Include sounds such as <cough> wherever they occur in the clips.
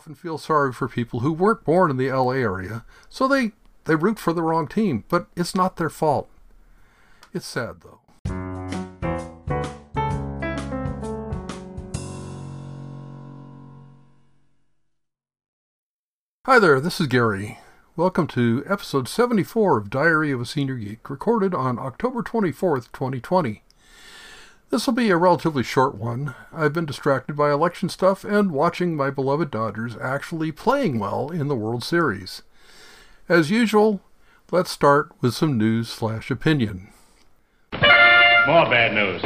often feel sorry for people who weren't born in the LA area, so they, they root for the wrong team, but it's not their fault. It's sad, though. Hi there, this is Gary. Welcome to episode 74 of Diary of a Senior Geek, recorded on October 24th, 2020. This will be a relatively short one. I've been distracted by election stuff and watching my beloved Dodgers actually playing well in the World Series. As usual, let's start with some news slash opinion. More bad news.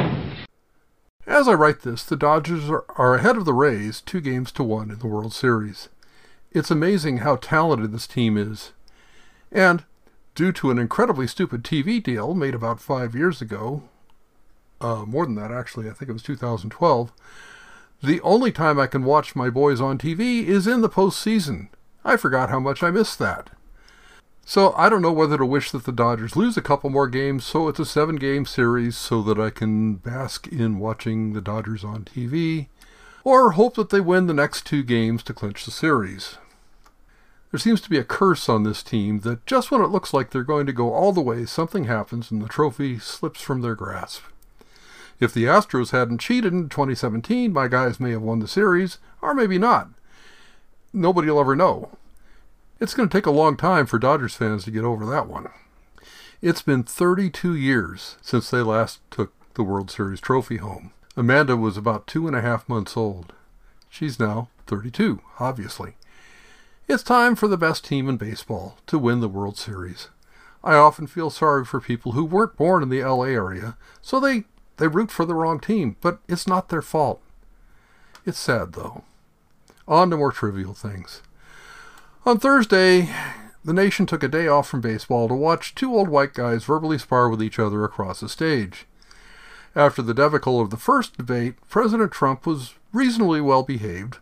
As I write this, the Dodgers are, are ahead of the Rays two games to one in the World Series. It's amazing how talented this team is. And, due to an incredibly stupid TV deal made about five years ago, uh, more than that actually, I think it was 2012, the only time I can watch my boys on TV is in the postseason. I forgot how much I missed that. So I don't know whether to wish that the Dodgers lose a couple more games so it's a seven game series so that I can bask in watching the Dodgers on TV, or hope that they win the next two games to clinch the series. There seems to be a curse on this team that just when it looks like they're going to go all the way, something happens and the trophy slips from their grasp. If the Astros hadn't cheated in 2017, my guys may have won the series, or maybe not. Nobody will ever know. It's going to take a long time for Dodgers fans to get over that one. It's been 32 years since they last took the World Series trophy home. Amanda was about two and a half months old. She's now 32, obviously. It's time for the best team in baseball to win the World Series. I often feel sorry for people who weren't born in the LA area, so they they root for the wrong team, but it's not their fault. It's sad, though. On to more trivial things. On Thursday, the nation took a day off from baseball to watch two old white guys verbally spar with each other across the stage. After the debacle of the first debate, President Trump was reasonably well behaved,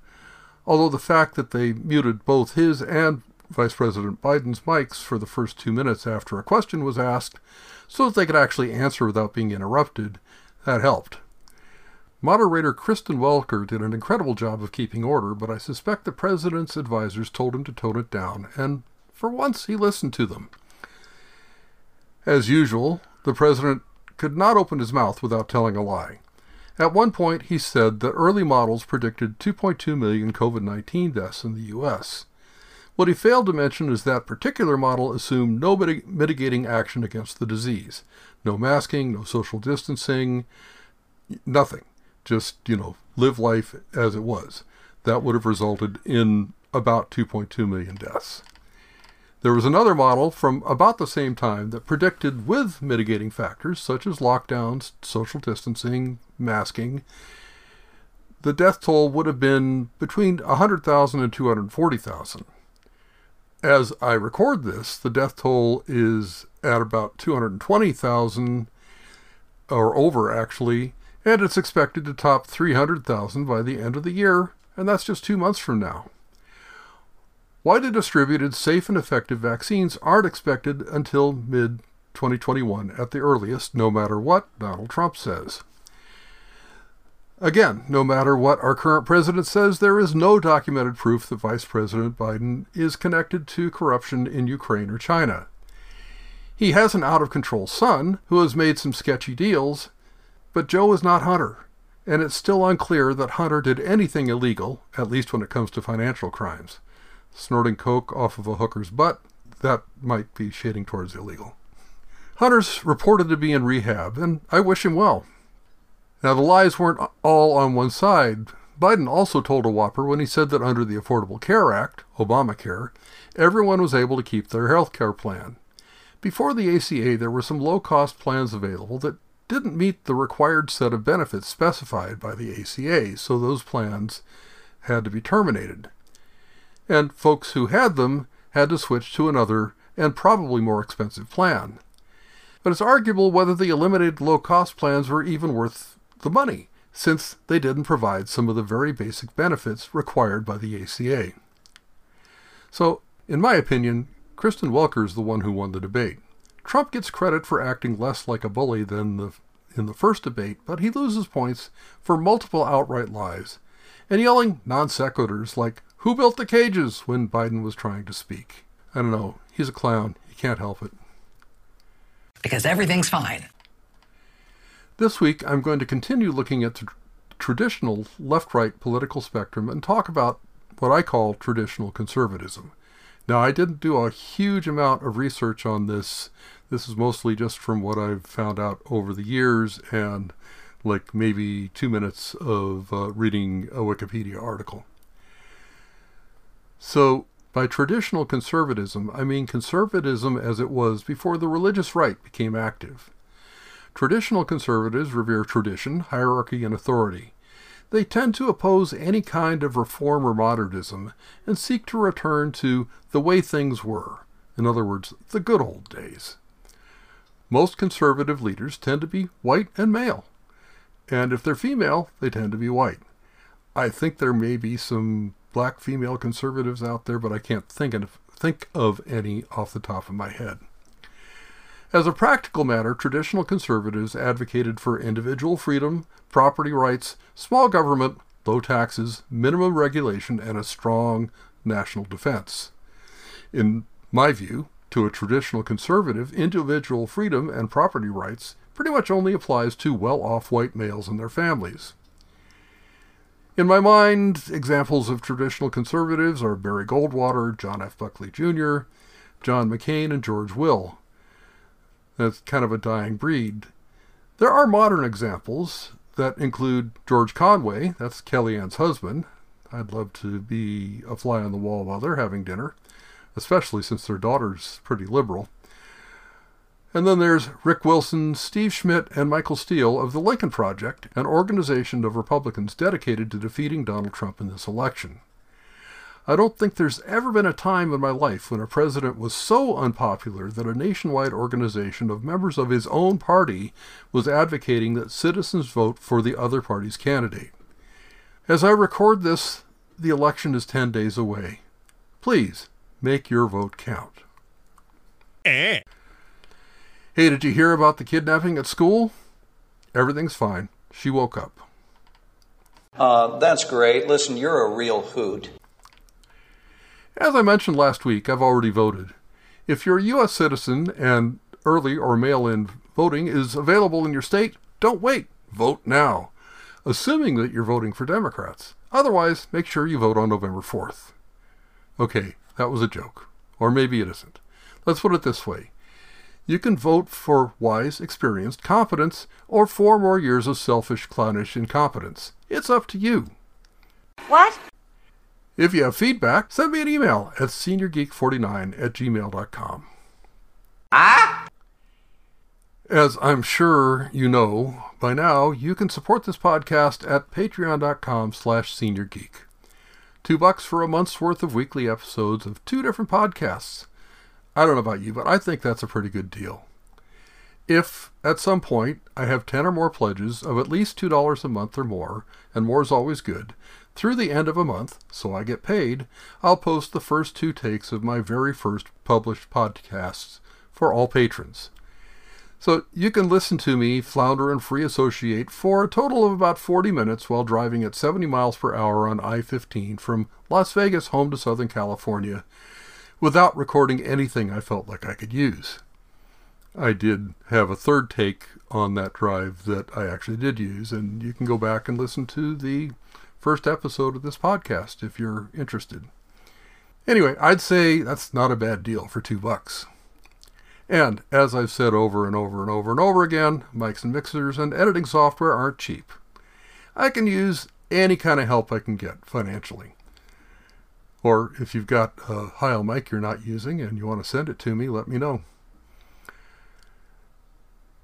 although the fact that they muted both his and Vice President Biden's mics for the first two minutes after a question was asked so that they could actually answer without being interrupted that helped. Moderator Kristen Welker did an incredible job of keeping order, but I suspect the president's advisors told him to tone it down, and for once he listened to them. As usual, the president could not open his mouth without telling a lie. At one point, he said that early models predicted 2.2 million COVID 19 deaths in the U.S. What he failed to mention is that particular model assumed no mitigating action against the disease. No masking, no social distancing, nothing. Just, you know, live life as it was. That would have resulted in about 2.2 million deaths. There was another model from about the same time that predicted, with mitigating factors such as lockdowns, social distancing, masking, the death toll would have been between 100,000 and 240,000. As I record this, the death toll is at about 220,000 or over actually, and it's expected to top 300,000 by the end of the year, and that's just two months from now. Widely distributed, safe, and effective vaccines aren't expected until mid 2021 at the earliest, no matter what Donald Trump says. Again, no matter what our current president says, there is no documented proof that Vice President Biden is connected to corruption in Ukraine or China. He has an out of control son who has made some sketchy deals, but Joe is not Hunter, and it's still unclear that Hunter did anything illegal, at least when it comes to financial crimes. Snorting coke off of a hooker's butt, that might be shading towards illegal. Hunter's reported to be in rehab, and I wish him well. Now, the lies weren't all on one side. Biden also told a whopper when he said that under the Affordable Care Act, Obamacare, everyone was able to keep their health care plan. Before the ACA, there were some low cost plans available that didn't meet the required set of benefits specified by the ACA, so those plans had to be terminated. And folks who had them had to switch to another and probably more expensive plan. But it's arguable whether the eliminated low cost plans were even worth the money, since they didn't provide some of the very basic benefits required by the ACA. So, in my opinion, Kristen Welker is the one who won the debate. Trump gets credit for acting less like a bully than the, in the first debate, but he loses points for multiple outright lies and yelling non sequiturs like Who built the cages when Biden was trying to speak? I don't know. He's a clown. He can't help it. Because everything's fine. This week, I'm going to continue looking at the traditional left right political spectrum and talk about what I call traditional conservatism. Now, I didn't do a huge amount of research on this. This is mostly just from what I've found out over the years and like maybe two minutes of uh, reading a Wikipedia article. So, by traditional conservatism, I mean conservatism as it was before the religious right became active. Traditional conservatives revere tradition, hierarchy, and authority. They tend to oppose any kind of reform or modernism and seek to return to the way things were, in other words, the good old days. Most conservative leaders tend to be white and male, and if they're female, they tend to be white. I think there may be some black female conservatives out there, but I can't think of, think of any off the top of my head. As a practical matter, traditional conservatives advocated for individual freedom, property rights, small government, low taxes, minimum regulation, and a strong national defense. In my view, to a traditional conservative, individual freedom and property rights pretty much only applies to well off white males and their families. In my mind, examples of traditional conservatives are Barry Goldwater, John F. Buckley Jr., John McCain, and George Will. That's kind of a dying breed. There are modern examples that include George Conway, that's Kellyanne's husband. I'd love to be a fly on the wall while they're having dinner, especially since their daughter's pretty liberal. And then there's Rick Wilson, Steve Schmidt, and Michael Steele of the Lincoln Project, an organization of Republicans dedicated to defeating Donald Trump in this election. I don't think there's ever been a time in my life when a president was so unpopular that a nationwide organization of members of his own party was advocating that citizens vote for the other party's candidate. As I record this, the election is 10 days away. Please make your vote count. Eh. Hey, did you hear about the kidnapping at school? Everything's fine. She woke up. Uh, that's great. Listen, you're a real hoot. As I mentioned last week, I've already voted. If you're a U.S. citizen and early or mail in voting is available in your state, don't wait. Vote now. Assuming that you're voting for Democrats. Otherwise, make sure you vote on November 4th. Okay, that was a joke. Or maybe it isn't. Let's put it this way you can vote for wise, experienced competence or four more years of selfish, clownish incompetence. It's up to you. What? If you have feedback, send me an email at seniorgeek49 at gmail.com. Ah? As I'm sure you know by now, you can support this podcast at patreon.com slash seniorgeek. Two bucks for a month's worth of weekly episodes of two different podcasts. I don't know about you, but I think that's a pretty good deal. If at some point I have 10 or more pledges of at least $2 a month or more, and more is always good, through the end of a month, so I get paid, I'll post the first two takes of my very first published podcasts for all patrons. So you can listen to me flounder and free associate for a total of about 40 minutes while driving at 70 miles per hour on I 15 from Las Vegas home to Southern California without recording anything I felt like I could use. I did have a third take on that drive that I actually did use, and you can go back and listen to the first episode of this podcast if you're interested. Anyway, I'd say that's not a bad deal for two bucks. And as I've said over and over and over and over again, mics and mixers and editing software aren't cheap. I can use any kind of help I can get financially. Or if you've got a Heil mic you're not using and you want to send it to me, let me know.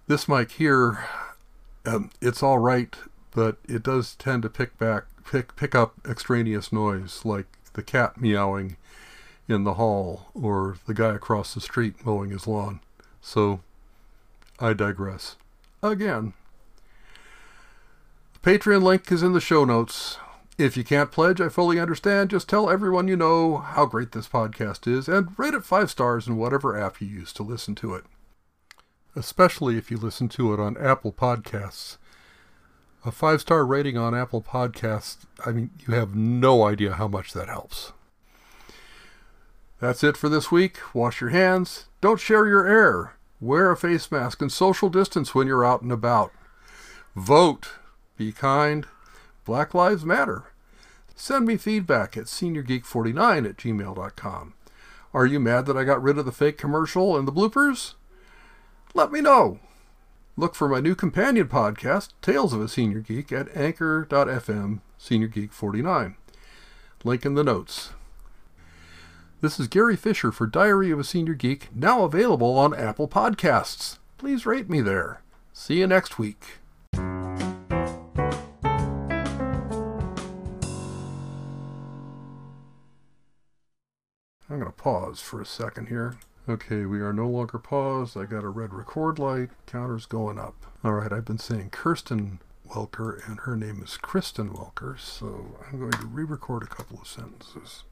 This mic here, um, it's all right, but it does tend to pick back, pick pick up extraneous noise like the cat meowing in the hall or the guy across the street mowing his lawn. So I digress. Again. The Patreon link is in the show notes. If you can't pledge, I fully understand. Just tell everyone you know how great this podcast is and rate it five stars in whatever app you use to listen to it. Especially if you listen to it on Apple Podcasts. A five star rating on Apple Podcasts, I mean, you have no idea how much that helps. That's it for this week. Wash your hands. Don't share your air. Wear a face mask and social distance when you're out and about. Vote. Be kind. Black Lives Matter. Send me feedback at seniorgeek49 at gmail.com. Are you mad that I got rid of the fake commercial and the bloopers? Let me know. Look for my new companion podcast, Tales of a Senior Geek, at anchor.fm seniorgeek49. Link in the notes. This is Gary Fisher for Diary of a Senior Geek, now available on Apple Podcasts. Please rate me there. See you next week. I'm going to pause for a second here. Okay, we are no longer paused. I got a red record light. Counter's going up. All right, I've been saying Kirsten Welker, and her name is Kristen Welker, so I'm going to re record a couple of sentences.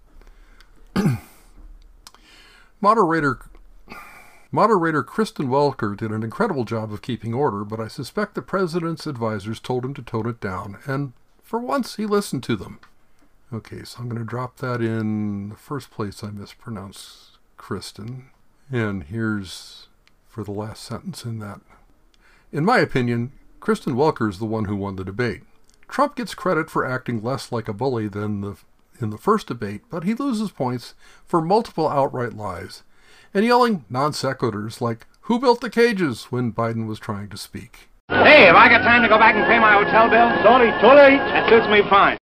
<clears throat> Moderator. Moderator Kristen Welker did an incredible job of keeping order, but I suspect the president's advisors told him to tone it down, and for once he listened to them. Okay, so I'm going to drop that in the first place I mispronounced Kristen. And here's for the last sentence in that. In my opinion, Kristen Welker is the one who won the debate. Trump gets credit for acting less like a bully than the in the first debate, but he loses points for multiple outright lies and yelling non sequiturs like "Who built the cages?" when Biden was trying to speak. Hey, have I got time to go back and pay my hotel bill? Sorry, too late. That suits me fine.